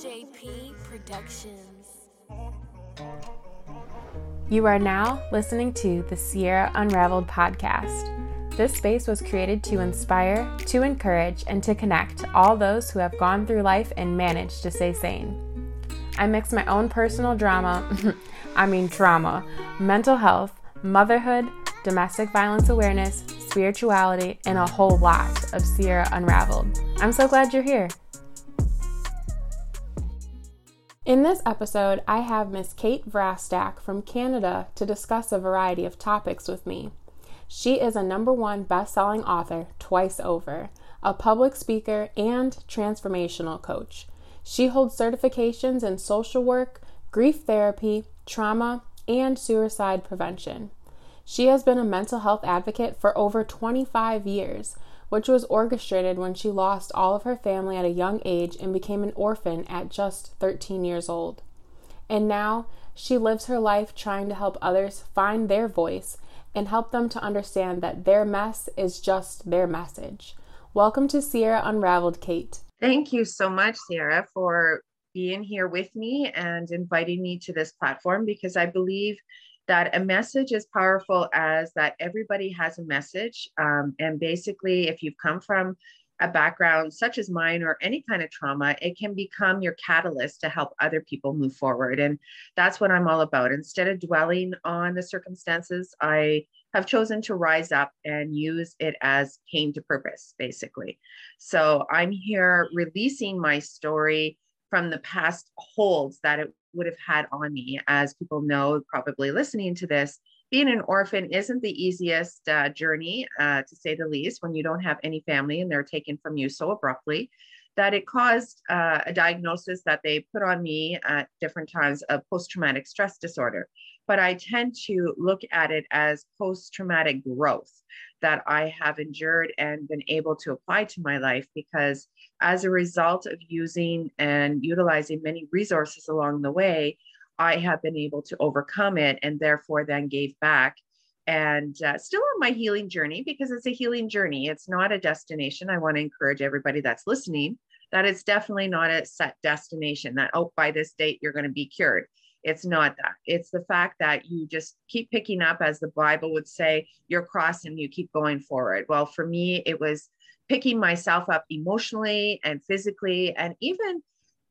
JP Productions. You are now listening to the Sierra Unraveled podcast. This space was created to inspire, to encourage, and to connect all those who have gone through life and managed to stay sane. I mix my own personal drama, I mean trauma, mental health, motherhood, domestic violence awareness, spirituality, and a whole lot of Sierra Unraveled. I'm so glad you're here. In this episode, I have Miss Kate Vrastak from Canada to discuss a variety of topics with me. She is a number one best selling author twice over, a public speaker, and transformational coach. She holds certifications in social work, grief therapy, trauma, and suicide prevention. She has been a mental health advocate for over 25 years, which was orchestrated when she lost all of her family at a young age and became an orphan at just 13 years old. And now she lives her life trying to help others find their voice and help them to understand that their mess is just their message. Welcome to Sierra Unraveled, Kate. Thank you so much, Sierra, for being here with me and inviting me to this platform because I believe that a message is powerful as that everybody has a message. Um, and basically, if you've come from a background such as mine or any kind of trauma, it can become your catalyst to help other people move forward. And that's what I'm all about. Instead of dwelling on the circumstances, I have chosen to rise up and use it as came to purpose, basically. So I'm here releasing my story from the past holds that it would have had on me. As people know, probably listening to this, being an orphan isn't the easiest uh, journey, uh, to say the least, when you don't have any family and they're taken from you so abruptly that it caused uh, a diagnosis that they put on me at different times of post traumatic stress disorder. But I tend to look at it as post traumatic growth that I have endured and been able to apply to my life because as a result of using and utilizing many resources along the way, I have been able to overcome it and therefore then gave back and uh, still on my healing journey because it's a healing journey. It's not a destination. I want to encourage everybody that's listening that it's definitely not a set destination that, oh, by this date, you're going to be cured. It's not that. It's the fact that you just keep picking up, as the Bible would say, your cross and you keep going forward. Well, for me, it was picking myself up emotionally and physically and even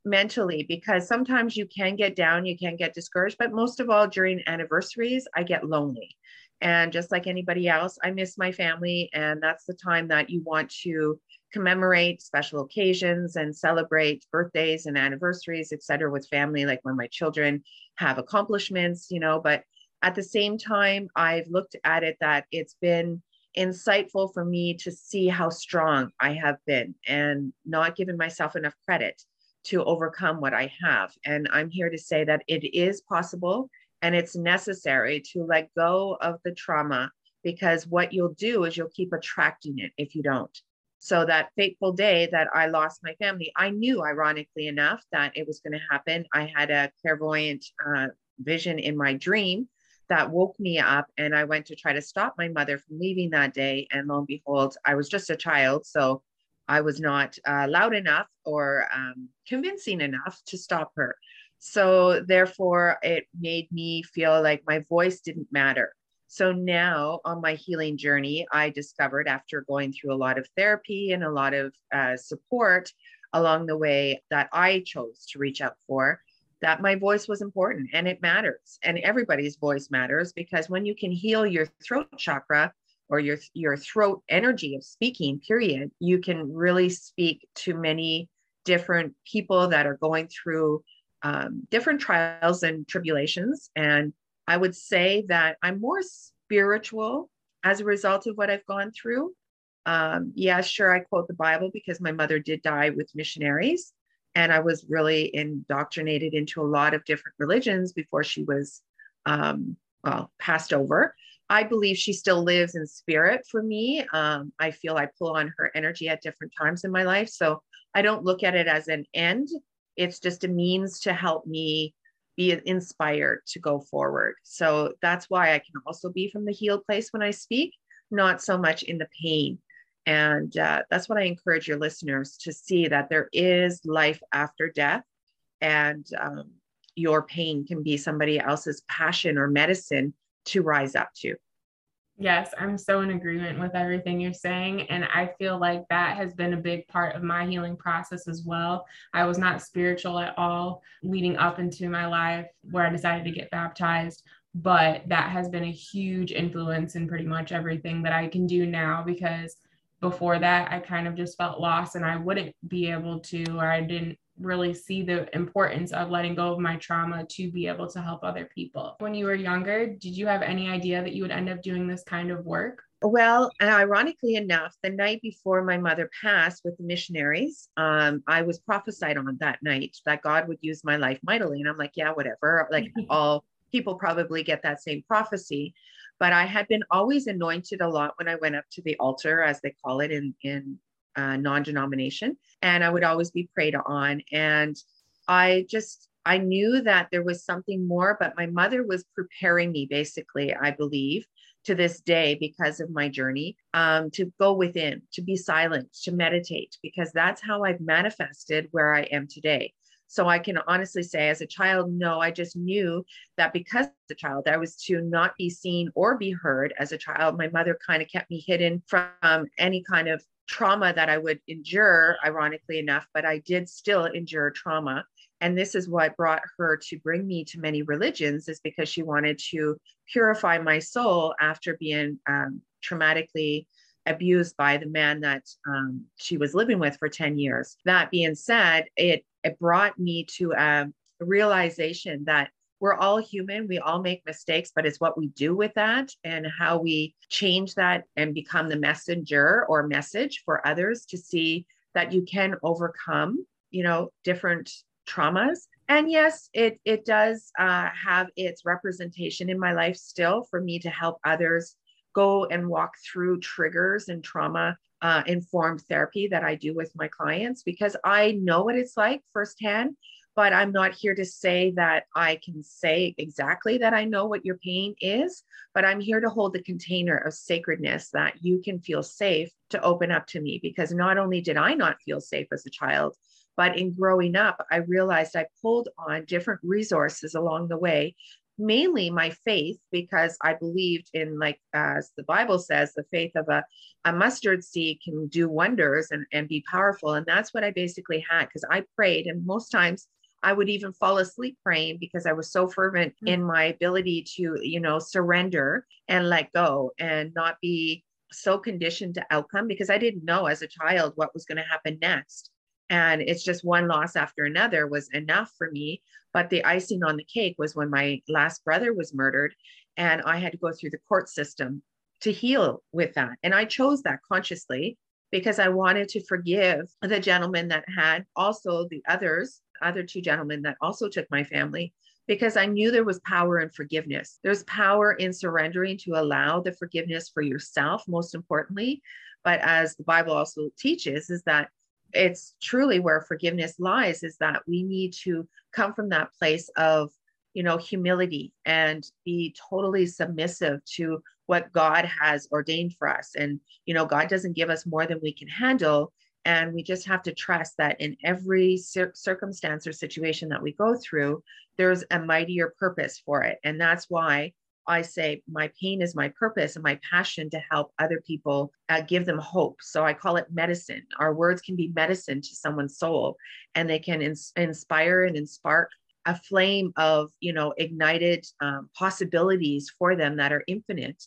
mentally because sometimes you can get down, you can get discouraged, but most of all during anniversaries, I get lonely. And just like anybody else, I miss my family. And that's the time that you want to commemorate special occasions and celebrate birthdays and anniversaries, et cetera, with family, like when my children have accomplishments, you know. But at the same time, I've looked at it that it's been insightful for me to see how strong I have been and not given myself enough credit to overcome what I have. And I'm here to say that it is possible and it's necessary to let go of the trauma because what you'll do is you'll keep attracting it if you don't. So that fateful day that I lost my family, I knew, ironically enough, that it was going to happen. I had a clairvoyant uh, vision in my dream that woke me up, and I went to try to stop my mother from leaving that day. And lo and behold, I was just a child, so I was not uh, loud enough or um, convincing enough to stop her. So therefore, it made me feel like my voice didn't matter. So now on my healing journey, I discovered after going through a lot of therapy and a lot of uh, support along the way that I chose to reach out for, that my voice was important and it matters. And everybody's voice matters because when you can heal your throat chakra or your, your throat energy of speaking, period, you can really speak to many different people that are going through um, different trials and tribulations. And I would say that I'm more spiritual as a result of what I've gone through. Um, yeah, sure, I quote the Bible because my mother did die with missionaries, and I was really indoctrinated into a lot of different religions before she was, um, well, passed over. I believe she still lives in spirit for me. Um, I feel I pull on her energy at different times in my life. So I don't look at it as an end. It's just a means to help me be inspired to go forward. So that's why I can also be from the healed place when I speak, not so much in the pain. And uh, that's what I encourage your listeners to see that there is life after death. and um, your pain can be somebody else's passion or medicine to rise up to. Yes, I'm so in agreement with everything you're saying. And I feel like that has been a big part of my healing process as well. I was not spiritual at all leading up into my life where I decided to get baptized, but that has been a huge influence in pretty much everything that I can do now because before that I kind of just felt lost and I wouldn't be able to, or I didn't really see the importance of letting go of my trauma to be able to help other people. When you were younger, did you have any idea that you would end up doing this kind of work? Well, ironically enough, the night before my mother passed with the missionaries, um, I was prophesied on that night that God would use my life mightily. And I'm like, yeah, whatever. Like all people probably get that same prophecy. But I had been always anointed a lot when I went up to the altar, as they call it in, in uh, non-denomination and i would always be prayed on and i just i knew that there was something more but my mother was preparing me basically i believe to this day because of my journey um, to go within to be silent to meditate because that's how i've manifested where i am today so I can honestly say, as a child, no, I just knew that because a child, I was to not be seen or be heard as a child. My mother kind of kept me hidden from any kind of trauma that I would endure, ironically enough, but I did still endure trauma. And this is what brought her to bring me to many religions, is because she wanted to purify my soul after being um, traumatically abused by the man that um, she was living with for 10 years. That being said, it, it brought me to a realization that we're all human. We all make mistakes, but it's what we do with that and how we change that and become the messenger or message for others to see that you can overcome, you know, different traumas. And yes, it it does uh, have its representation in my life still for me to help others go and walk through triggers and trauma uh, informed therapy that I do with my clients because I know what it's like firsthand but I'm not here to say that I can say exactly that I know what your pain is, but I'm here to hold the container of sacredness that you can feel safe to open up to me. Because not only did I not feel safe as a child, but in growing up, I realized I pulled on different resources along the way mainly my faith because i believed in like as the bible says the faith of a, a mustard seed can do wonders and, and be powerful and that's what i basically had because i prayed and most times I would even fall asleep praying because I was so fervent mm-hmm. in my ability to, you know, surrender and let go and not be so conditioned to outcome because I didn't know as a child what was going to happen next. And it's just one loss after another was enough for me. But the icing on the cake was when my last brother was murdered and I had to go through the court system to heal with that. And I chose that consciously because I wanted to forgive the gentleman that had also the others other two gentlemen that also took my family because I knew there was power in forgiveness. There's power in surrendering to allow the forgiveness for yourself, most importantly. But as the Bible also teaches, is that it's truly where forgiveness lies, is that we need to come from that place of, you know, humility and be totally submissive to what God has ordained for us. And, you know, God doesn't give us more than we can handle. And we just have to trust that in every cir- circumstance or situation that we go through, there's a mightier purpose for it. And that's why I say my pain is my purpose and my passion to help other people uh, give them hope. So I call it medicine. Our words can be medicine to someone's soul and they can ins- inspire and spark a flame of, you know, ignited um, possibilities for them that are infinite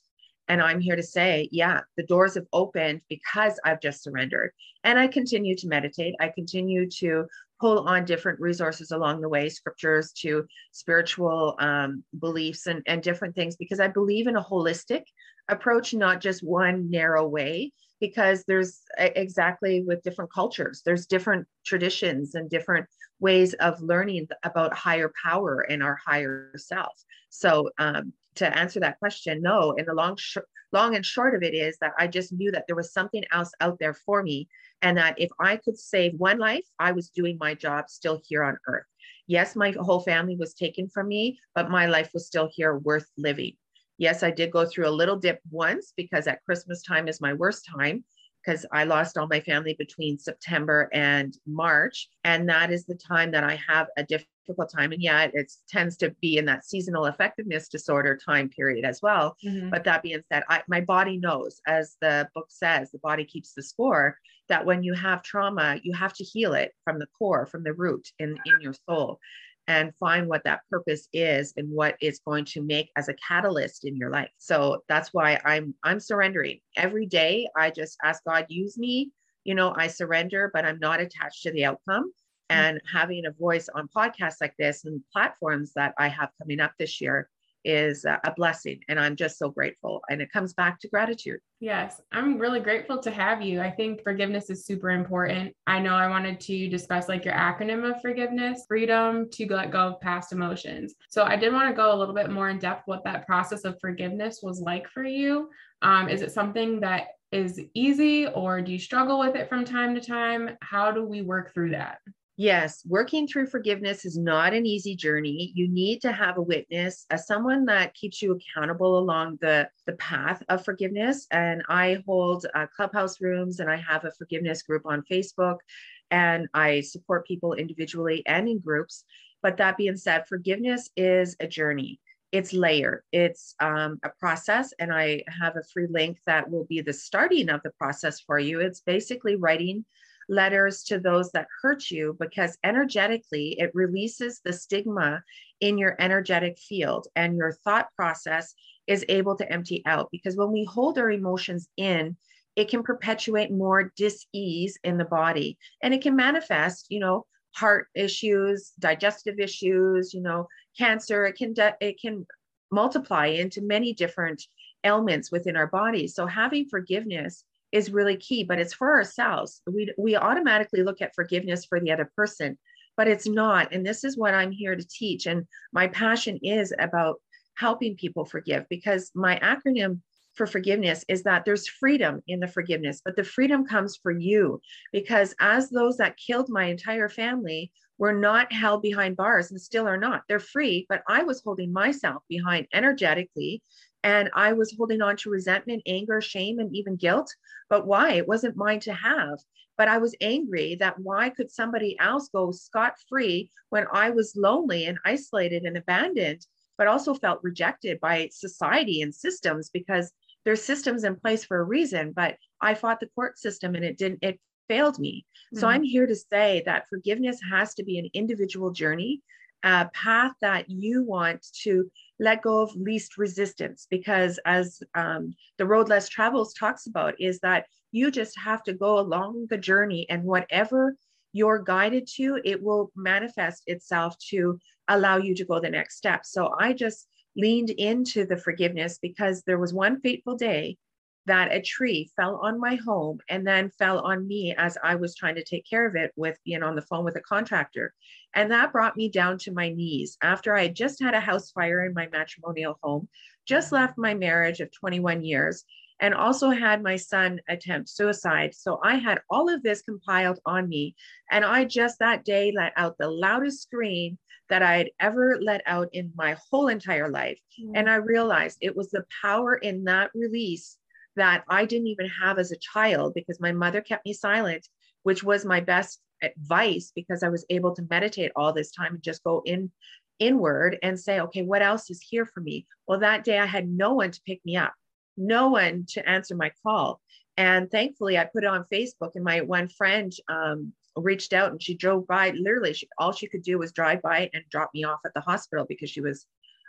and I'm here to say, yeah, the doors have opened because I've just surrendered. And I continue to meditate. I continue to pull on different resources along the way, scriptures to spiritual um, beliefs and, and different things, because I believe in a holistic approach, not just one narrow way, because there's exactly with different cultures, there's different traditions and different ways of learning about higher power and our higher self. So um, to answer that question, no. And the long, sh- long and short of it is that I just knew that there was something else out there for me, and that if I could save one life, I was doing my job still here on earth. Yes, my whole family was taken from me, but my life was still here, worth living. Yes, I did go through a little dip once because at Christmas time is my worst time. Because I lost all my family between September and March. And that is the time that I have a difficult time. And yeah, it tends to be in that seasonal effectiveness disorder time period as well. Mm-hmm. But that being said, I, my body knows, as the book says, the body keeps the score, that when you have trauma, you have to heal it from the core, from the root in, in your soul and find what that purpose is and what it's going to make as a catalyst in your life. So that's why I'm I'm surrendering. Every day I just ask God use me. You know, I surrender, but I'm not attached to the outcome. Mm-hmm. And having a voice on podcasts like this and platforms that I have coming up this year is a blessing and i'm just so grateful and it comes back to gratitude. Yes i'm really grateful to have you. I think forgiveness is super important. I know i wanted to discuss like your acronym of forgiveness freedom to let go of past emotions. So i did want to go a little bit more in depth what that process of forgiveness was like for you. Um, is it something that is easy or do you struggle with it from time to time? How do we work through that Yes, working through forgiveness is not an easy journey. You need to have a witness, as someone that keeps you accountable along the, the path of forgiveness. And I hold uh, clubhouse rooms and I have a forgiveness group on Facebook and I support people individually and in groups. But that being said, forgiveness is a journey. It's layered. It's um, a process, and I have a free link that will be the starting of the process for you. It's basically writing letters to those that hurt you because energetically it releases the stigma in your energetic field and your thought process is able to empty out because when we hold our emotions in it can perpetuate more dis-ease in the body and it can manifest you know heart issues digestive issues you know cancer. It can it can multiply into many different ailments within our body. So having forgiveness is really key, but it's for ourselves. We, we automatically look at forgiveness for the other person, but it's not. And this is what I'm here to teach. And my passion is about helping people forgive because my acronym for forgiveness is that there's freedom in the forgiveness, but the freedom comes for you because as those that killed my entire family were not held behind bars and still are not, they're free, but I was holding myself behind energetically and I was holding on to resentment, anger, shame, and even guilt. But why? It wasn't mine to have. But I was angry that why could somebody else go scot free when I was lonely and isolated and abandoned, but also felt rejected by society and systems because there's systems in place for a reason. But I fought the court system and it didn't, it failed me. Mm-hmm. So I'm here to say that forgiveness has to be an individual journey a path that you want to let go of least resistance because as um, the road less travels talks about is that you just have to go along the journey and whatever you're guided to it will manifest itself to allow you to go the next step. So i just leaned into the forgiveness because there was one fateful day that a tree fell on my home and then fell on me as I was trying to take care of it with being on the phone with a contractor. And that brought me down to my knees after I had just had a house fire in my matrimonial home, just left my marriage of 21 years, and also had my son attempt suicide. So I had all of this compiled on me. And I just that day let out the loudest scream that I had ever let out in my whole entire life. Mm. And I realized it was the power in that release that I didn't even have as a child because my mother kept me silent, which was my best advice because I was able to meditate all this time and just go in inward and say, okay, what else is here for me? Well, that day I had no one to pick me up, no one to answer my call. And thankfully, I put it on Facebook, and my one friend um, reached out and she drove by. Literally, she, all she could do was drive by and drop me off at the hospital because she was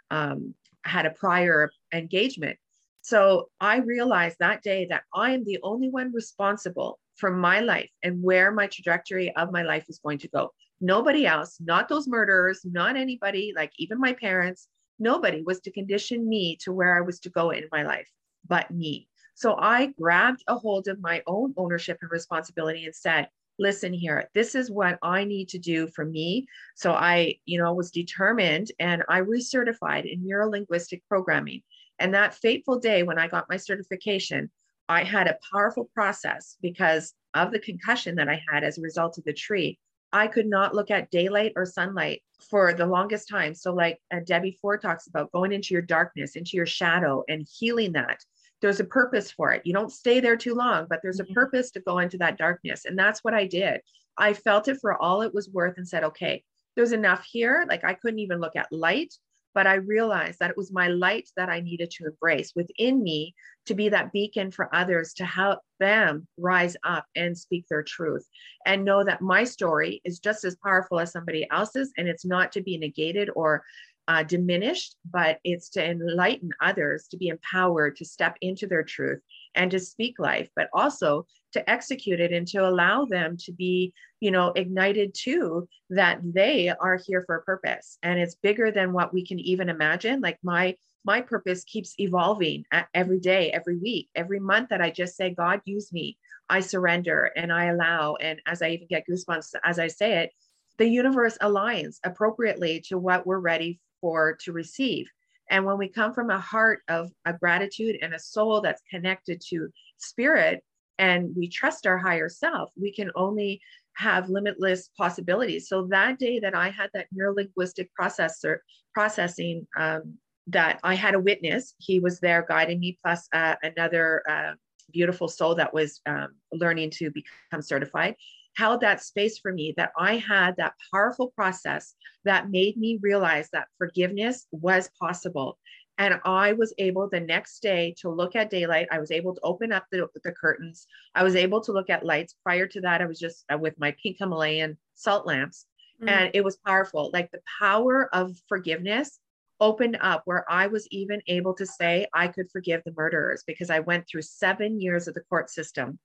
um, had a prior engagement. So I realized that day that I am the only one responsible for my life and where my trajectory of my life is going to go. Nobody else, not those murderers, not anybody, like even my parents, nobody was to condition me to where I was to go in my life but me. So I grabbed a hold of my own ownership and responsibility and said, listen here, this is what I need to do for me. So I, you know, was determined and I recertified in neuro linguistic programming. And that fateful day when I got my certification, I had a powerful process because of the concussion that I had as a result of the tree. I could not look at daylight or sunlight for the longest time. So, like uh, Debbie Ford talks about going into your darkness, into your shadow, and healing that. there's a purpose for it. You don't stay there too long, but there's a Mhm. purpose to go into that darkness. And that's what I did. I felt it for all it was worth and said, okay, there's enough here. Like I couldn't even look at light, but I realized that it was my light that I needed to embrace within me to be that beacon for others to help them rise up and speak their truth and know that my story is just as powerful as somebody else's. And it's not to be negated or uh, diminished, but it's to enlighten others to be empowered to step into their truth and to speak life, but also to execute it and to allow them to be, you know, ignited too that they are here for a purpose and it's bigger than what we can even imagine. Like my my purpose keeps evolving every day, every week, every month that I just say, God, use me. I surrender and I allow. And as I even get goosebumps as I say it, the universe aligns appropriately to what we're ready for to receive. And when we come from a heart of a gratitude and a soul that's connected to spirit and we trust our higher self, we can only have limitless possibilities. So that day that I had that neurolinguistic processor processing um, that I had a witness, he was there guiding me, plus uh, another uh, beautiful soul that was um, learning to become certified held that space for me that I had that powerful process that made me realize that forgiveness was possible. And I was able the next day to look at daylight. I was able to open up the, the curtains. I was able to look at lights. Prior to that, I was just uh, with my pink Himalayan salt lamps. Mm. And it was powerful. Like the power of forgiveness opened up where I was even able to say I could forgive the murderers because I went through seven years of the court system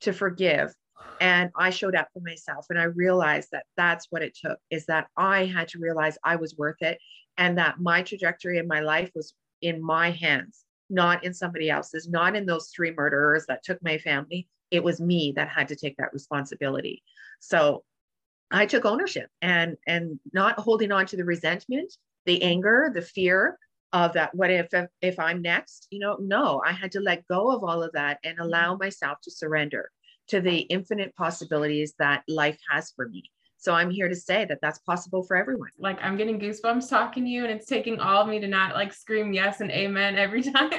to forgive and i showed up for myself and i realized that that's what it took is that i had to realize i was worth it and that my trajectory in my life was in my hands not in somebody else's not in those three murderers that took my family. It was me that had to take that responsibility. So i took ownership and and not holding on to the resentment the anger the fear of that what if, if if i'm next you know no i had to let go of all of that and allow mm-hmm. myself to surrender to the infinite possibilities that life has for me. So I'm here to say that that's possible for everyone. Like I'm getting goosebumps talking to you, and it's taking all of me to not like scream yes and amen every time.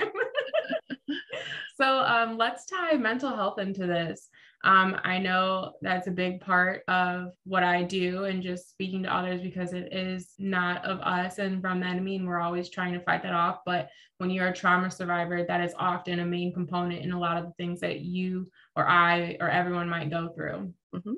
So um, let's tie mental health into this. Um, I know that's a big part of what I do and just speaking to others because it is not of us and from the enemy, and we're always trying to fight that off. But when you're a trauma survivor, that is often a main component in a lot of the things that you or I or everyone might go through. Mm-hmm.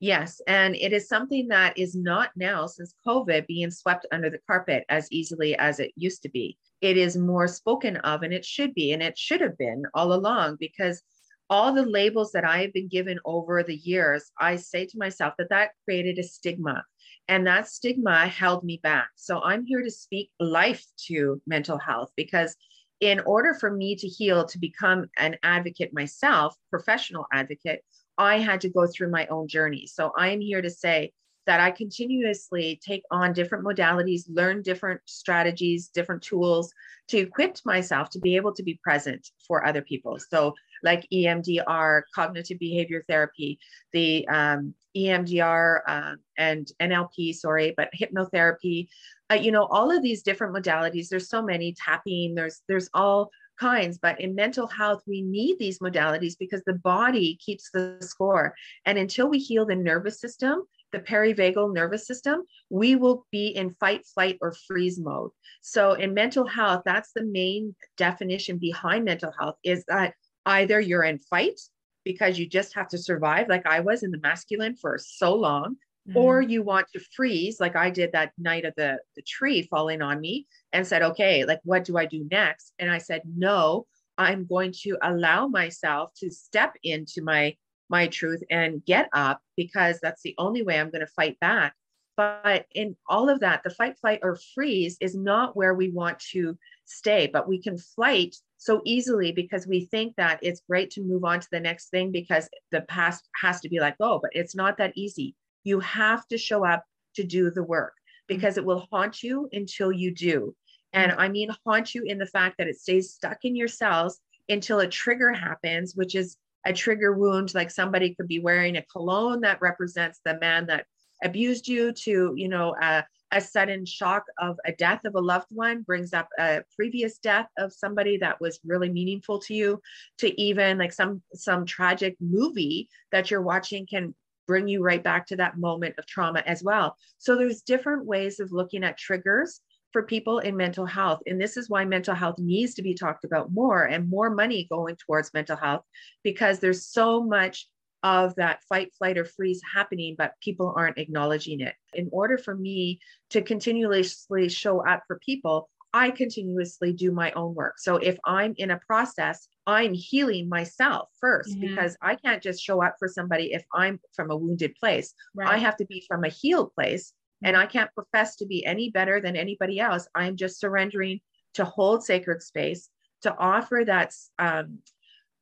Yes. And it is something that is not now, since COVID, being swept under the carpet as easily as it used to be. It is more spoken of, and it should be, and it should have been all along because all the labels that I have been given over the years, I say to myself that that created a stigma. And that stigma held me back. So I'm here to speak life to mental health because in order for me to heal, to become an advocate myself, professional advocate, I had to go through my own journey. So I'm here to say that I continuously take on different modalities, learn different strategies, different tools to equip myself to be able to be present for other people. So, like EMDR, cognitive behavior therapy, the um, EMDR uh, and NLP, sorry, but hypnotherapy, uh, you know, all of these different modalities. There's so many tapping. There's there's all kinds but in mental health we need these modalities because the body keeps the score and until we heal the nervous system the polyvagal nervous system, we will be in fight, flight, or freeze mode. So in mental health, that's the main definition behind mental health is that either you're in fight because you just have to survive, like I was in the masculine for so long, mm-hmm. or you want to freeze, like I did that night of the, the tree falling on me and said, okay, like what do I do next? And I said, no, I'm going to allow myself to step into my my truth and get up because that's the only way I'm going to fight back. But in all of that, the fight, flight, or freeze is not where we want to stay, but we can flight so easily because we think that it's great to move on to the next thing because the past has to be like, oh, but it's not that easy. You have to show up to do the work because it will haunt you until you do. And I mean, haunt you in the fact that it stays stuck in your cells until a trigger happens, which is a trigger wound like somebody could be wearing a cologne that represents the man that abused you to you know a, a sudden shock of a death of a loved one brings up a previous death of somebody that was really meaningful to you to even like some some tragic movie that you're watching can bring you right back to that moment of trauma as well. So there's different ways of looking at triggers for people in mental health and this is why mental health needs to be talked about more and more money going towards mental health because there's so much of that fight, flight, or freeze happening, but people aren't acknowledging it. In order for me to continuously show up for people, I continuously do my own work. So if I'm in a process, I'm healing myself 1st mm-hmm. because I can't just show up for somebody if I'm from a wounded place. Right. I have to be from a healed place. And I can't profess to be any better than anybody else. I'm just surrendering to hold sacred space, to offer that um,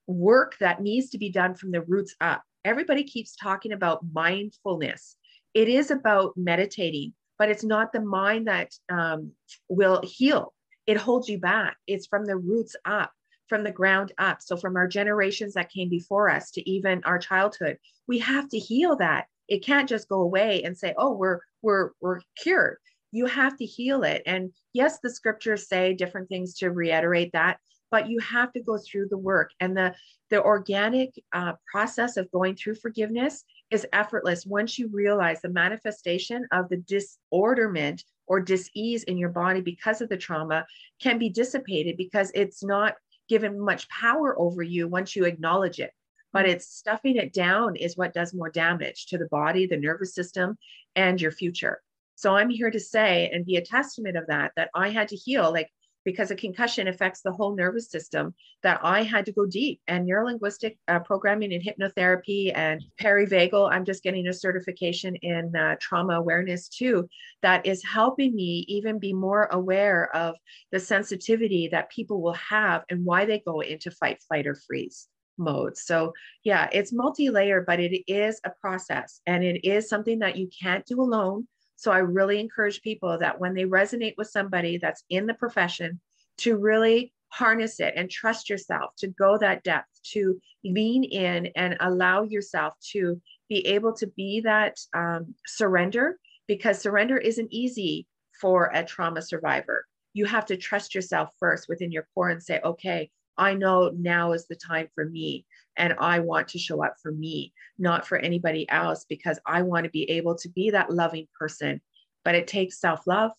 work that needs to be done from the roots up everybody keeps talking about mindfulness. It is about meditating, but it's not the mind that um, will heal. It holds you back. It's from the roots up, from the ground up. So, from our generations that came before us to even our childhood, we have to heal that. It can't just go away and say, "Oh, we're we're we're cured." You have to heal it. And yes, the scriptures say different things to reiterate that, but you have to go through the work and the the organic uh, process of going through forgiveness is effortless once you realize the manifestation of the disorderment or dis-ease in your body because of the trauma can be dissipated because it's not given much power over you once you acknowledge it but it's stuffing it down is what does more damage to the body the nervous system and your future so i'm here to say and be a testament of that that i had to heal like because a concussion affects the whole nervous system that I had to go deep and neurolinguistic uh, programming and hypnotherapy and polyvagal. I'm just getting a certification in uh, trauma awareness too, that is helping me even be more aware of the sensitivity that people will have and why they go into fight, flight, or freeze mode. So, yeah, it's multi layer, but it is a process and it is something that you can't do alone. So I really encourage people that when they resonate with somebody that's in the profession, to really harness it and trust yourself to go that depth, to lean in and allow yourself to be able to be that um, surrender, because surrender isn't easy for a trauma survivor. You have to trust yourself first within your core and say, okay, I know now is the time for me. And I want to show up for me, not for anybody else, because I want to be able to be that loving person. But it takes self love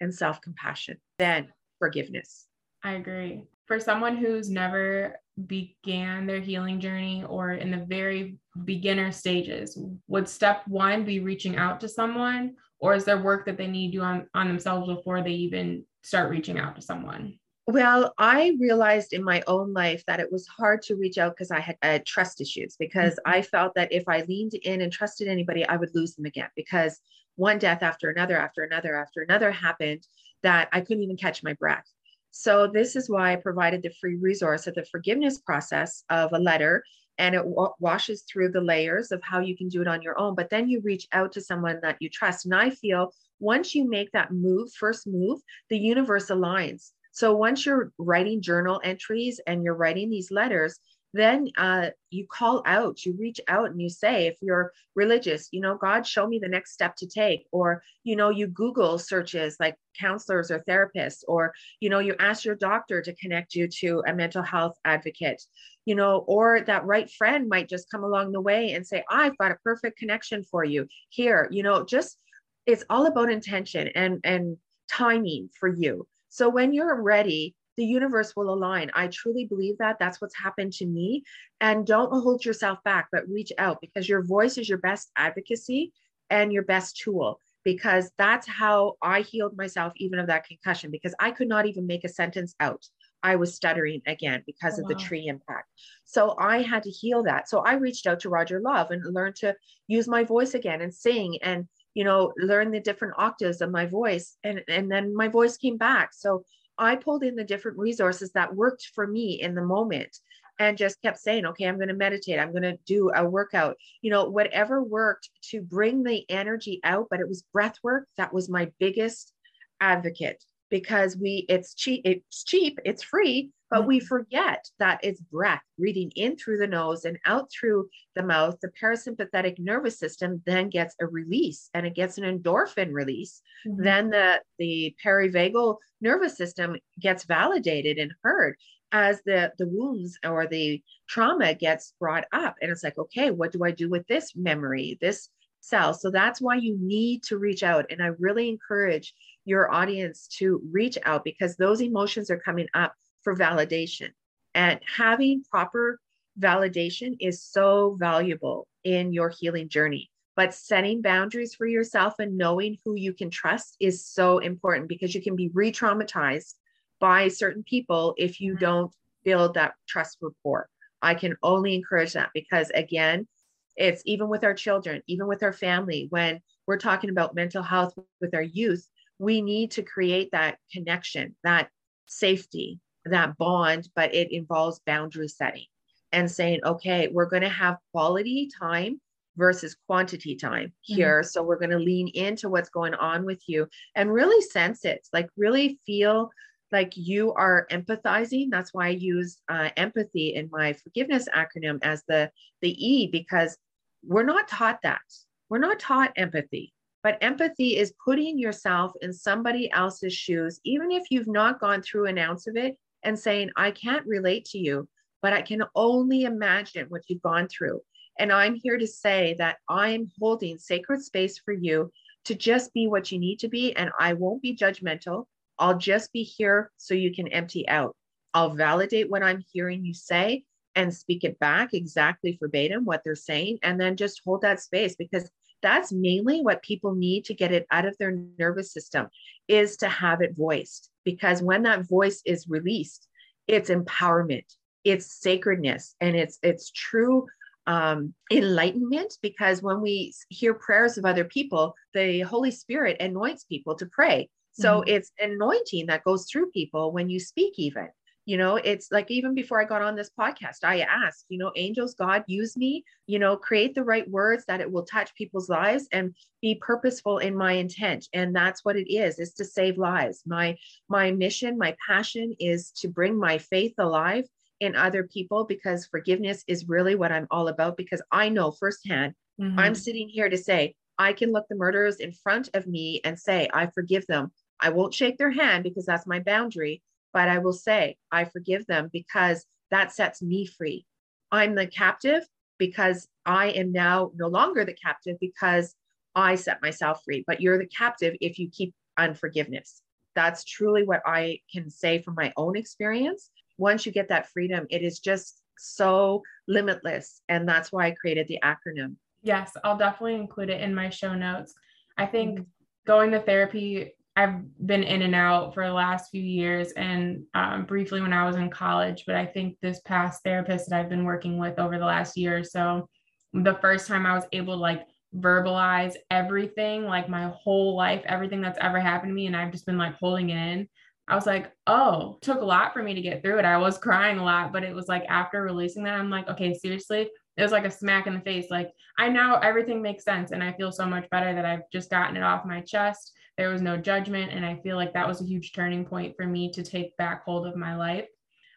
and self compassion, then forgiveness. I agree. For someone who's never began their healing journey or in the very beginner stages, would step one be reaching out to someone, or is there work that they need to do on, on themselves before they even start reaching out to someone? Well, I realized in my own life that it was hard to reach out because I had uh, trust issues because mm-hmm. I felt that if I leaned in and trusted anybody, I would lose them again because one death after another, after another, after another happened that I couldn't even catch my breath. So, this is why I provided the free resource of the forgiveness process of a letter and it wa- washes through the layers of how you can do it on your own. But then you reach out to someone that you trust. And I feel once you make that move, first move, the universe aligns so once you're writing journal entries and you're writing these letters, then uh, you call out, you reach out and you say, if you're religious, you know, God, show me the next step to take. Or, you know, you Google searches like counselors or therapists, or, you know, you ask your doctor to connect you to a mental health advocate, you know, or that right friend might just come along the way and say, I've got a perfect connection for you here, you know, just it's all about intention and, and timing for you. So when you're ready, the universe will align. I truly believe that. That's what's happened to me. And don't hold yourself back, but reach out because your voice is your best advocacy and your best tool. Because that's how I healed myself, even of that concussion, because I could not even make a sentence out. I was stuttering again because oh, of the tree impact. So I had to heal that. So I reached out to Roger Love and learned to use my voice again and sing and you know learn the different octaves of my voice. And and then my voice came back. So i pulled in the different resources that worked for me in the moment and just kept saying okay i'm going to meditate. I'm going to do a workout. You know whatever worked to bring the energy out but it was breath work that was my biggest advocate because we it's cheap it's cheap it's free but we forget that it's breath breathing in through the nose and out through the mouth. The parasympathetic nervous system then gets a release and it gets an endorphin release. Mm-hmm. Then the, the polyvagal nervous system gets validated and heard as the, the wounds or the trauma gets brought up. And it's like, okay, what do I do with this memory, this cell? So that's why you need to reach out. And I really encourage your audience to reach out because those emotions are coming up for validation. And having proper validation is so valuable in your healing journey. But setting boundaries for yourself and knowing who you can trust is so important because you can be re traumatized by certain people if you mm-hmm. don't build that trust rapport. I can only encourage that because, again, it's even with our children, even with our family, when we're talking about mental health with our youth, we need to create that connection, that safety, that bond, but it involves boundary setting and saying, okay, we're going to have quality time versus quantity time mm-hmm. here. Mm-hmm. So we're going to lean into what's going on with you and really sense it, like really feel like you are empathizing. That's why I use uh, empathy in my forgiveness acronym as the the E because we're not taught that. We're not taught empathy. But empathy is putting yourself in somebody else's shoes, even if you've not gone through an ounce of it, and saying, I can't relate to you, but I can only imagine what you've gone through. And I'm here to say that I'm holding sacred space for you to just be what you need to be. And I won't be judgmental. I'll just be here so you can empty out. I'll validate what I'm hearing you say and speak it back exactly verbatim what they're saying. And then just hold that space because that's mainly what people need to get it out of their nervous system is to have it voiced because when that voice is released it's empowerment it's sacredness and it's it's true um, enlightenment because when we hear prayers of other people the holy spirit anoints people to pray so mm-hmm. it's anointing that goes through people when you speak even you know it's like even before i got on this podcast i asked you know angels god use me you know create the right words that it will touch people's lives and be purposeful in my intent. And that's what it is is to save lives. My my mission my passion is to bring my faith alive in other people because forgiveness is really what i'm all about because i know firsthand mm-hmm. i'm sitting here to say i can look the murderers in front of me and say i forgive them. I won't shake their hand because that's my boundary but I will say, I forgive them because that sets me free. I'm the captive because I am now no longer the captive because I set myself free. But you're the captive if you keep unforgiveness. That's truly what I can say from my own experience. Once you get that freedom, it is just so limitless. And that's why I created the acronym. Yes, I'll definitely include it in my show notes. I think mm-hmm. going to therapy I've been in and out for the last few years and um, briefly when I was in college. But I think this past therapist that I've been working with over the last year or so, the first time I was able to like verbalize everything, like my whole life, everything that's ever happened to me, and I've just been like holding in. I was like, oh, took a lot for me to get through it. I was crying a lot, but it was like after releasing that, I'm like, okay, seriously, it was like a smack in the face. Like I now everything makes sense, and I feel so much better that I've just gotten it off my chest there was no judgment. And I feel like that was a huge turning point for me to take back hold of my life.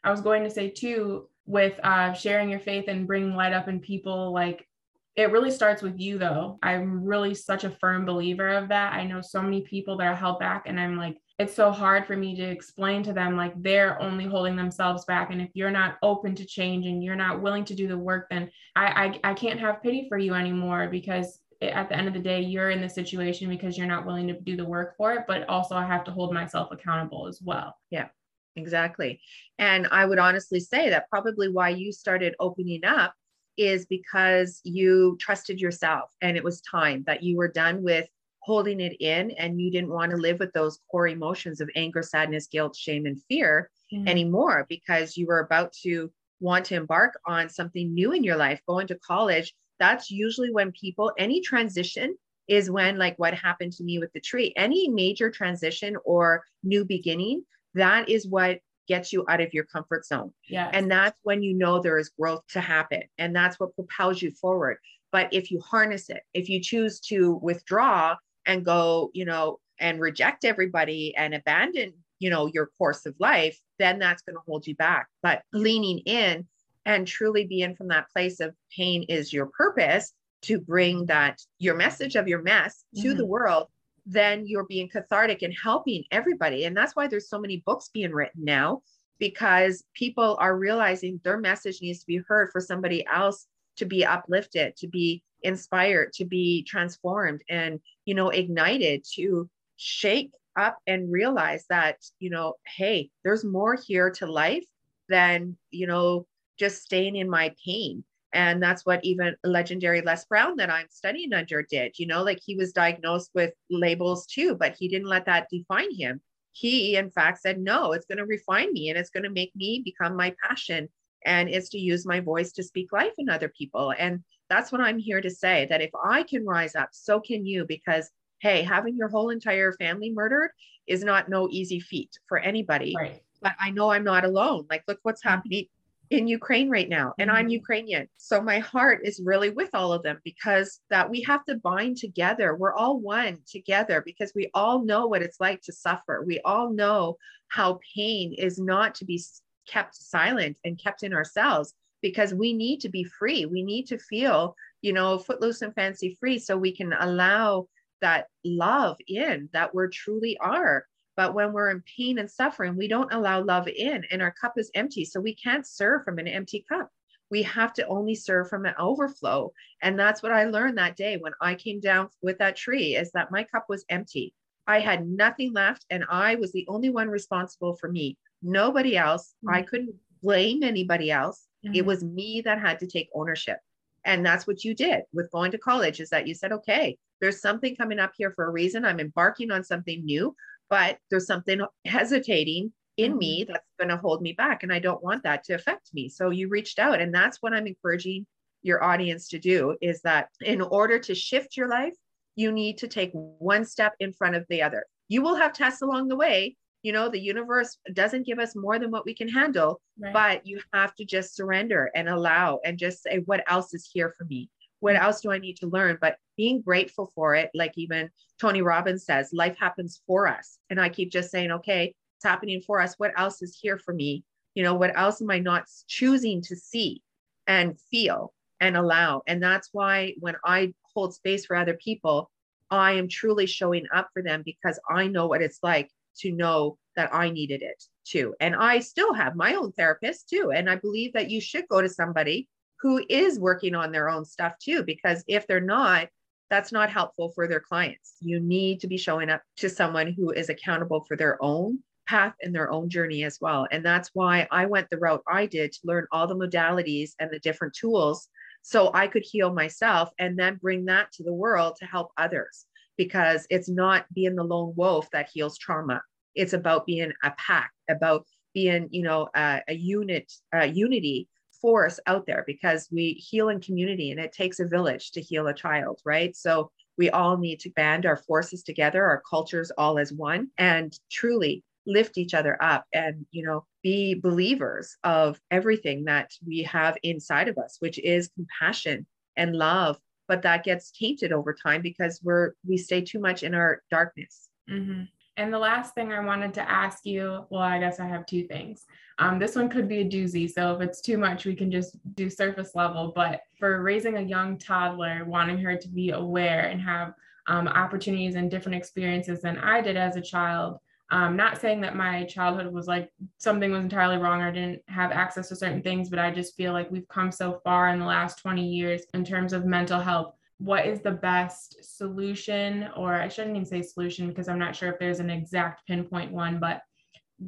I was going to say, too, with uh, sharing your faith and bringing light up in people, like it really starts with you, though. I'm really such a firm believer of that. I know so many people that are held back, and I'm like, it's so hard for me to explain to them like they're only holding themselves back and if you're not open to change and you're not willing to do the work then I, I i can't have pity for you anymore because at the end of the day, you're in the situation because you're not willing to do the work for it, but also I have to hold myself accountable as well. Yeah, exactly. And I would honestly say that probably why you started opening up is because you trusted yourself and it was time that you were done with holding it in and you didn't want to live with those core emotions of anger, sadness, guilt, shame, and fear mm-hmm. anymore because you were about to want to embark on something new in your life, going to college that's usually when people, any transition is when, like what happened to me with the tree, any major transition or new beginning, that is what gets you out of your comfort zone. Yeah. And that's when you know there is growth to happen. And that's what propels you forward. But if you harness it, if you choose to withdraw and go, you know, and reject everybody and abandon, you know, your course of life, then that's going to hold you back. But leaning in and truly being from that place of pain is your purpose to bring that your message of your mess to mm-hmm. the world then you're being cathartic and helping everybody and that's why there's so many books being written now because people are realizing their message needs to be heard for somebody else to be uplifted to be inspired to be transformed and you know ignited to shake up and realize that you know hey there's more here to life than you know just staying in my pain. And that's what even legendary les brown that i'm studying under did you know like he was diagnosed with labels too but he didn't let that define him. He in fact said no it's going to refine me and it's going to make me become my passion and it's to use my voice to speak life in other people. And that's what i'm here to say that if i can rise up so can you because hey having your whole entire family murdered is not no easy feat for anybody. Right. but i know i'm not alone. Like look what's mm-hmm. happening in Ukraine right now, and mm-hmm. I'm Ukrainian. So my heart is really with all of them because that we have to bind together. We're all one together because we all know what it's like to suffer. We all know how pain is not to be kept silent and kept in ourselves because we need to be free. We need to feel, you know, footloose and fancy free so we can allow that love in that we're truly are but when we're in pain and suffering, we don't allow love in and our cup is empty. So we can't serve from an empty cup. We have to only serve from an overflow. And that's what I learned that day when I came down with that tree is that my cup was empty. I had nothing left and I was the only one responsible for me. Nobody else. Mm-hmm. I couldn't blame anybody else. Mm-hmm. It was me that had to take ownership. And that's what you did with going to college is that you said, okay, there's something coming up here for a reason. I'm embarking on something new but there's something hesitating in mm-hmm. me that's going to hold me back and i don't want that to affect me so you reached out and that's what i'm encouraging your audience to do is that in order to shift your life you need to take one step in front of the other you will have tests along the way you know the universe doesn't give us more than what we can handle right. but you have to just surrender and allow and just say what else is here for me what else do I need to learn? But being grateful for it, like even Tony Robbins says, life happens for us. And I keep just saying, okay, it's happening for us. What else is here for me? You know, what else am I not choosing to see and feel and allow? And that's why when I hold space for other people, I am truly showing up for them because I know what it's like to know that I needed it too. And I still have my own therapist too. And I believe that you should go to somebody who is working on their own stuff too, because if they're not, that's not helpful for their clients. You need to be showing up to someone who is accountable for their own path and their own journey as well. And that's why I went the route I did to learn all the modalities and the different tools so I could heal myself and then bring that to the world to help others because it's not being the lone wolf that heals trauma. It's about being a pack, about being, you know, a, a unit, a unity force out there because we heal in community and it takes a village to heal a child, right? So we all need to band our forces together, our cultures all as one, and truly lift each other up and, you know, be believers of everything that we have inside of us, which is compassion and love. But that gets tainted over time because we're we stay too much in our darkness. Mm-hmm. And the last thing I wanted to ask you, well, I guess I have two things. Um, this one could be a doozy. So if it's too much, we can just do surface level. But for raising a young toddler, wanting her to be aware and have um, opportunities and different experiences than I did as a child, um, not saying that my childhood was like something was entirely wrong or didn't have access to certain things, but I just feel like we've come so far in the last 20 years in terms of mental health what is the best solution or i shouldn't even say solution because i'm not sure if there's an exact pinpoint one but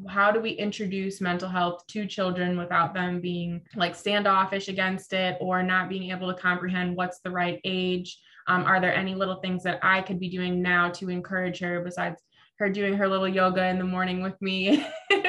how do we introduce mental health to children without them being like standoffish against it or not being able to comprehend what's the right age? Um, are there any little things that i could be doing now to encourage her besides her doing her little yoga in the morning with me?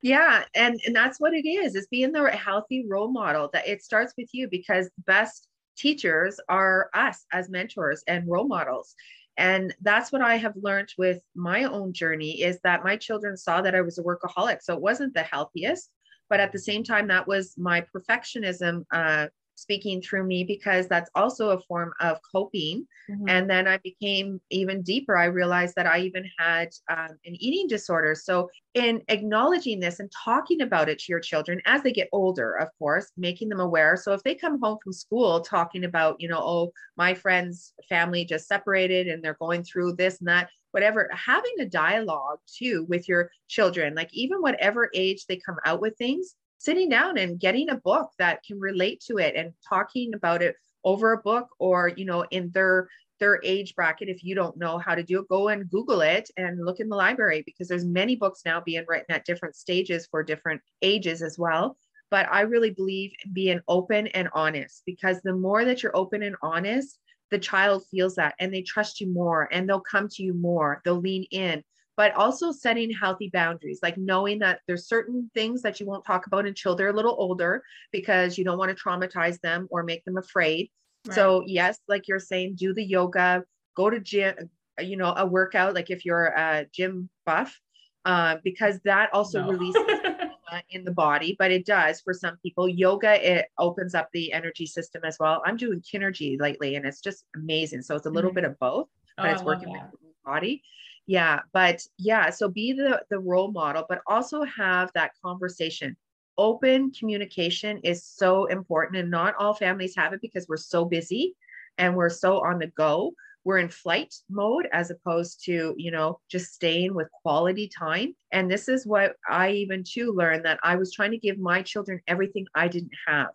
Yeah and and that's what it is is being the healthy role model that it starts with you because the best teachers are us as mentors and role models. And that's what i have learned with my own journey is that my children saw that i was a workaholic so it wasn't the healthiest but at the same time that was my perfectionism uh, speaking through me because that's also a form of coping. Mm-hmm. And then I became even deeper. I realized that I even had um, an eating disorder. So, in acknowledging this and talking about it to your children as they get older, of course, making them aware. So, if they come home from school talking about, you know, oh, my friend's family just separated and they're going through this and that, whatever, having a dialogue too with your children, like even whatever age they come out with things, sitting down and getting a book that can relate to it and talking about it over a book or you know in their their age bracket if you don't know how to do it go and google it and look in the library because there's many books now being written at different stages for different ages as well. But i really believe being open and honest because the more that you're open and honest the child feels that and they trust you more and they'll come to you more. They'll lean in but also setting healthy boundaries, like knowing that there's certain things that you won't talk about until they're a little older because you don't want to traumatize them or make them afraid. Right. So, yes, like you're saying, do the yoga, go to gym, you know, a workout, like if you're a gym buff, uh, because that also no. releases in the body, but it does for some people. Yoga, it opens up the energy system as well. I'm doing Kinergy lately and it's just amazing. So it's a little mm-hmm. bit of both, but oh, it's working with the body yeah but yeah so be the the role model but also have that conversation. Open communication is so important and not all families have it because we're so busy and we're so on the go. We're in flight mode as opposed to you know just staying with quality time. And this is what i even too learned that i was trying to give my children everything i didn't have.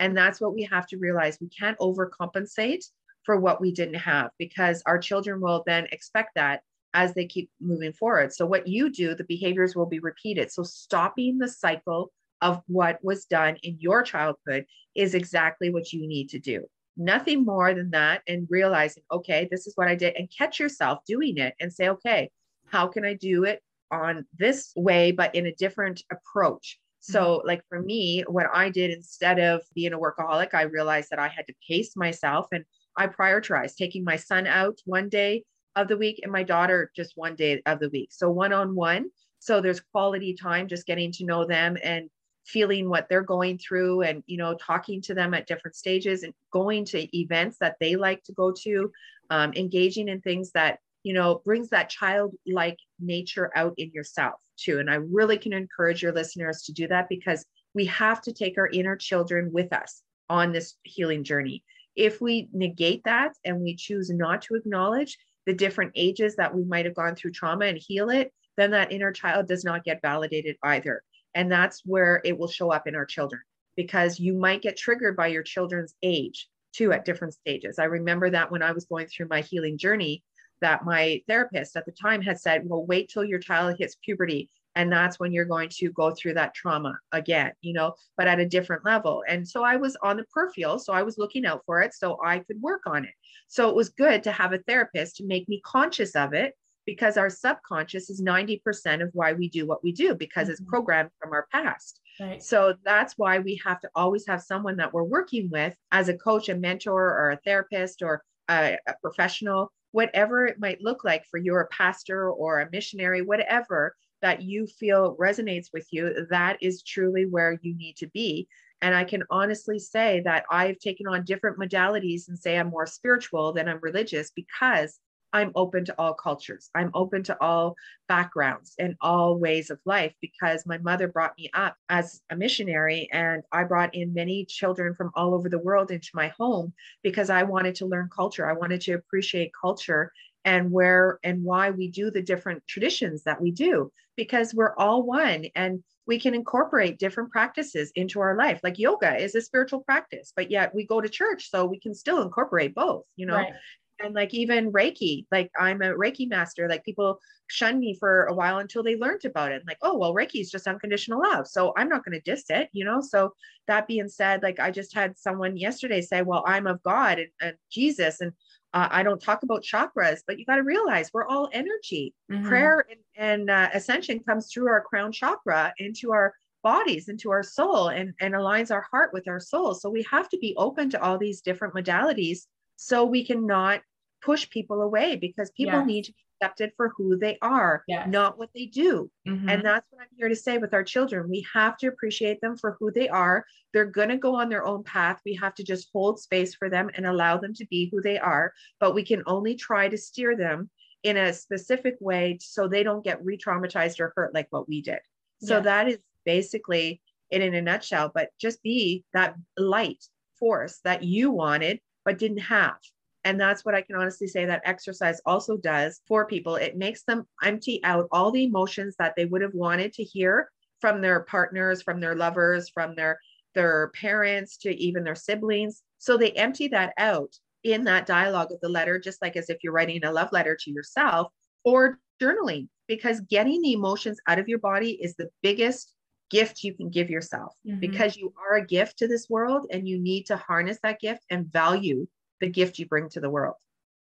And that's what we have to realize. We can't overcompensate for what we didn't have because our children will then expect that as they keep moving forward. So, what you do, the behaviors will be repeated. So, stopping the cycle of what was done in your childhood is exactly what you need to do. Nothing more than that, and realizing, okay, this is what I did, and catch yourself doing it and say, okay, how can I do it on this way, but in a different approach? So, mm-hmm. like for me, what I did instead of being a workaholic, I realized that I had to pace myself and I prioritized taking my son out one day of the week and my daughter just one day of the week. So one on one. So there's quality time just getting to know them and feeling what they're going through and you know talking to them at different stages and going to events that they like to go to um, engaging in things that you know brings that childlike nature out in yourself too and i really can encourage your listeners to do that because we have to take our inner children with us on this healing journey if we negate that and we choose not to acknowledge the different ages that we might have gone through trauma and heal it, then that inner child does not get validated either. And that's where it will show up in our children because you might get triggered by your children's age too at different stages. I remember that when I was going through my healing journey, that my therapist at the time had said, well, wait till your child hits puberty. And that's when you're going to go through that trauma again, you know, but at a different level. And so I was on the peripheral. So I was looking out for it so I could work on it. So it was good to have a therapist to make me conscious of it because our subconscious is 90% of why we do what we do because mm-hmm. it's programmed from our past. Right. So that's why we have to always have someone that we're working with as a coach, a mentor, or a therapist, or a, a professional, whatever it might look like for you, a pastor or a missionary, whatever that you feel resonates with you, that is truly where you need to be and I can honestly say that I've taken on different modalities and say I'm more spiritual than I'm religious because I'm open to all cultures. I'm open to all backgrounds and all ways of life because my mother brought me up as a missionary and I brought in many children from all over the world into my home because I wanted to learn culture. I wanted to appreciate culture and where and why we do the different traditions that we do because we're all one and we can incorporate different practices into our life. Like yoga is a spiritual practice but yet we go to church so we can still incorporate both you know? Right. and like even reiki like i'm a reiki master like people shun me for a while until they learned about it. Like oh well reiki is just unconditional love so i'm not going to diss it you know? So that being said like i just had someone yesterday say well i'm of god and, and jesus and uh, I don't talk about chakras, but you got to realize we're all energy. Mm-hmm. Prayer and, and uh, ascension comes through our crown chakra into our bodies, into our soul, and, and aligns our heart with our soul. So we have to be open to all these different modalities so we can not push people away because people yes. need to be accepted for who they are, Yes. not what they do. Mhm. And that's what I'm here to say with our children. We have to appreciate them for who they are. They're going to go on their own path. We have to just hold space for them and allow them to be who they are. But we can only try to steer them in a specific way so they don't get re traumatized or hurt like what we did. So Yes. that is basically it in a nutshell. But just be that light force that you wanted but didn't have. And that's what I can honestly say that exercise also does for people. It makes them empty out all the emotions that they would have wanted to hear from their partners, from their lovers, from their their parents to even their siblings. So they empty that out in that dialogue of the letter, just like as if you're writing a love letter to yourself or journaling, because getting the emotions out of your body is the biggest gift you can give yourself Mhm. because you are a gift to this world and you need to harness that gift and value the gift you bring to the world.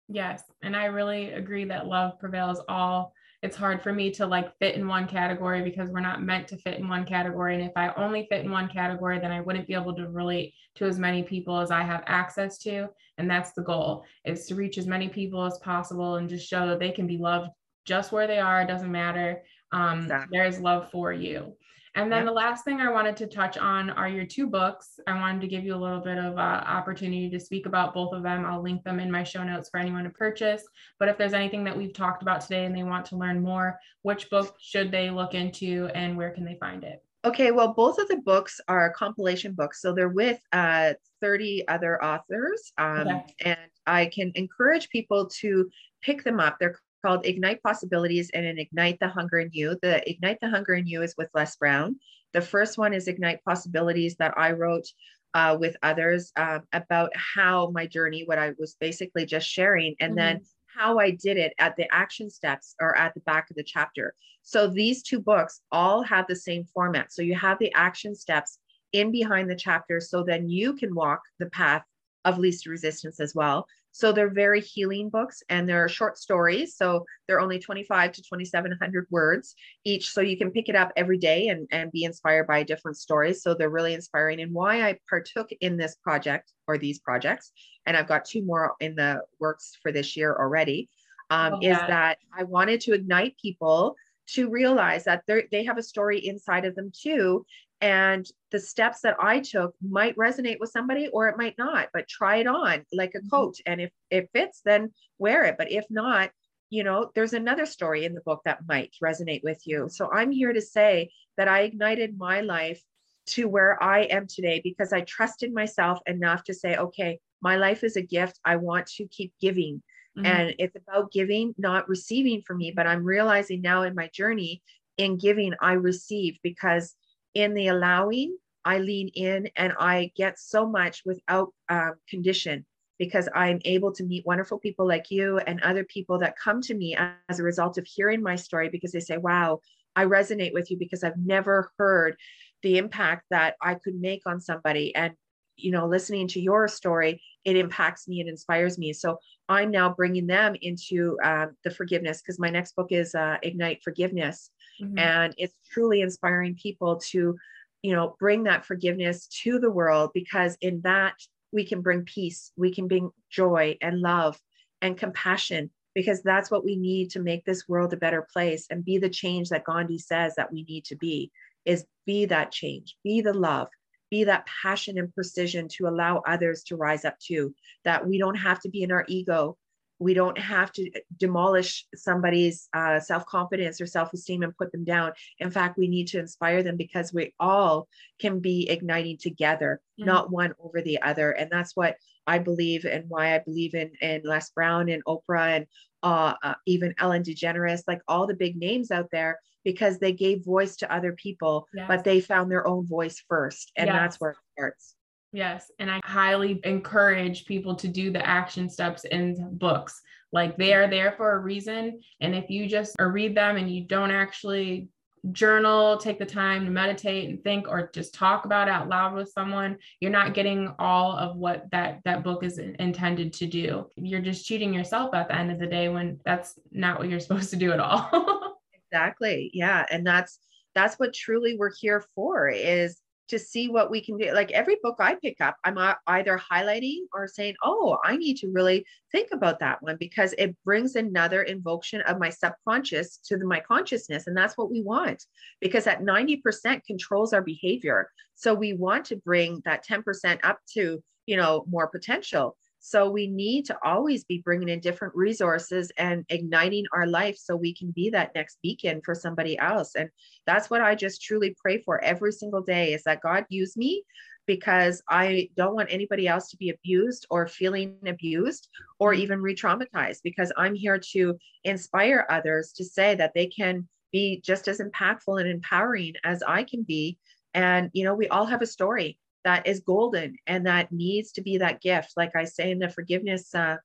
Yes. And I really agree that love prevails all. It's hard for me to like fit in one category because we're not meant to fit in one category. And if I only fit in one category, then I wouldn't be able to relate to as many people as I have access to. And that's the goal is to reach as many people as possible and just show that they can be loved just where they are. It doesn't matter. Um, Exactly. There is love for you. And then Yep. the last thing I wanted to touch on are your two books. I wanted to give you a little bit of uh, opportunity to speak about both of them. I'll link them in my show notes for anyone to purchase. But if there's anything that we've talked about today and they want to learn more, which book should they look into and where can they find it? Okay, well, both of the books are compilation books. So they're with uh, 30 other authors. Um, Okay. And I can encourage people to pick them up. They're called Ignite Possibilities and an Ignite the Hunger in You. The Ignite the Hunger in You is with Les Brown. The first one is Ignite Possibilities that I wrote uh, with others um, about how my journey, what I was basically just sharing, and then how I did it at the action steps or at the back of the chapter. So these two books all have the same format. So you have the action steps in behind the chapter so then you can walk the path of least resistance as well. So they're very healing books and they're short stories. So they're only 25 to 2,700 words each. So you can pick it up every day and, and be inspired by different stories. So they're really inspiring. And why I partook in this project or these projects, and I've got two more in the works for this year already, um, is that. that I wanted to ignite people to realize that they they have a story inside of them too and the steps that i took might resonate with somebody or it might not but try it on like a Mhm. coat and if it fits then wear it. But if not you know there's another story in the book that might resonate with you. So i'm here to say that i ignited my life to where i am today because i trusted myself enough to say okay my life is a gift. I want to keep giving. Mhm. and it's about giving not receiving for me but i'm realizing now in my journey in giving i receive because in the allowing i lean in and i get so much without um, condition because i'm able to meet wonderful people like you and other people that come to me as a result of hearing my story because they say wow i resonate with you because i've never heard the impact that i could make on somebody. And you know listening to your story it impacts me it inspires me. So i'm now bringing them into um, the forgiveness because my next book is uh, ignite forgiveness Mhm. and it's truly inspiring people to you know bring that forgiveness to the world because in that we can bring peace we can bring joy and love and compassion because that's what we need to make this world a better place and be the change that gandhi says that we need to be is be that change be the love be that passion and precision to allow others to rise up too that we don't have to be in our ego we don't have to demolish somebody's uh, self-confidence or self-esteem and put them down in fact we need to inspire them because we all can be igniting together Mhm. not one over the other and that's what i believe and why i believe in in les brown and oprah and uh, uh, even ellen degeneres like all the big names out there because they gave voice to other people Yes. but they found their own voice first and Yes. that's where it starts Yes. And I highly encourage people to do the action steps in books. Like they are there for a reason. And if you just read them and you don't actually journal, take the time to meditate and think or just talk about it out loud with someone, you're not getting all of what that that book is intended to do. You're just cheating yourself at the end of the day when that's not what you're supposed to do at all. exactly yeah and that's that's what truly we're here for is to see what we can do. Like every book I pick up, I'm either highlighting or saying, oh, I need to really think about that one because it brings another invocation of my subconscious to my consciousness. And that's what we want because that 90% controls our behavior. So we want to bring that 10% up to, you know, more potential. So we need to always be bringing in different resources and igniting our life so we can be that next beacon for somebody else. And that's what I just truly pray for every single day is that God use me because I don't want anybody else to be abused or feeling abused or even re traumatized because I'm here to inspire others to say that they can be just as impactful and empowering as I can be. And, you know, we all have a story that is golden and that needs to be that gift. Like I say in the forgiveness uh,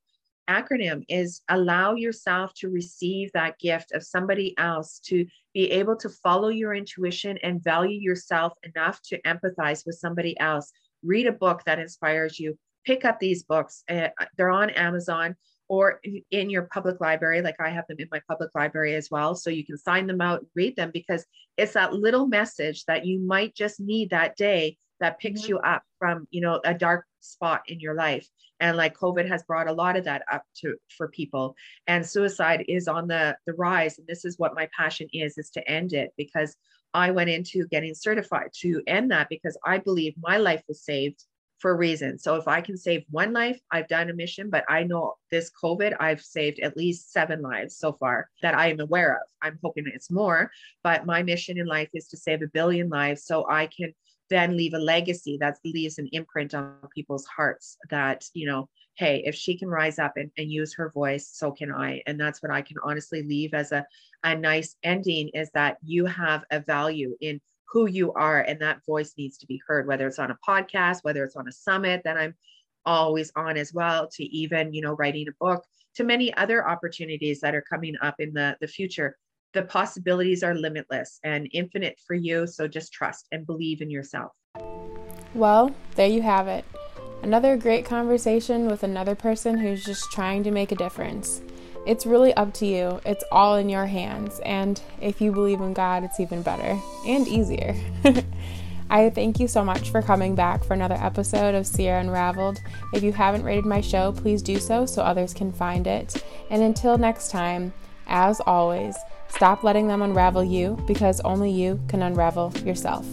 acronym, is allow yourself to receive that gift of somebody else to be able to follow your intuition and value yourself enough to empathize with somebody else. Read a book that inspires you. Pick up these books. Uh, they're on Amazon or in your public library, like I have them in my public library as well. So you can sign them out, read them, because it's that little message that you might just need that day that picks mm-hmm. you up from you know a dark spot in your life. And like covid has brought a lot of that up to for people. And suicide is on the the rise. And this is what my passion is is to end it because i went into getting certified to end that because i believe my life was saved for a reason. So if i can save one life i've done a mission but i know this covid i've saved at least seven lives so far that i am aware of. I'm hoping it's more but my mission in life is to save a billion lives so i can then leave a legacy that leaves an imprint on people's hearts that, you know, hey, if she can rise up and, and use her voice, so can I. And that's what I can honestly leave as a, a nice ending is that you have a value in who you are and that voice needs to be heard, whether it's on a podcast, whether it's on a summit that I'm always on as well, to even, you know, writing a book, to many other opportunities that are coming up in the, the future the possibilities are limitless and infinite for you. So just trust and believe in yourself. Well, there you have it. Another great conversation with another person who's just trying to make a difference. It's really up to you. It's all in your hands. And if you believe in God, it's even better and easier. I thank you so much for coming back for another episode of Sierra Unraveled. If you haven't rated my show, please do so so others can find it. And until next time, as always, Stop letting them unravel you because only you can unravel yourself.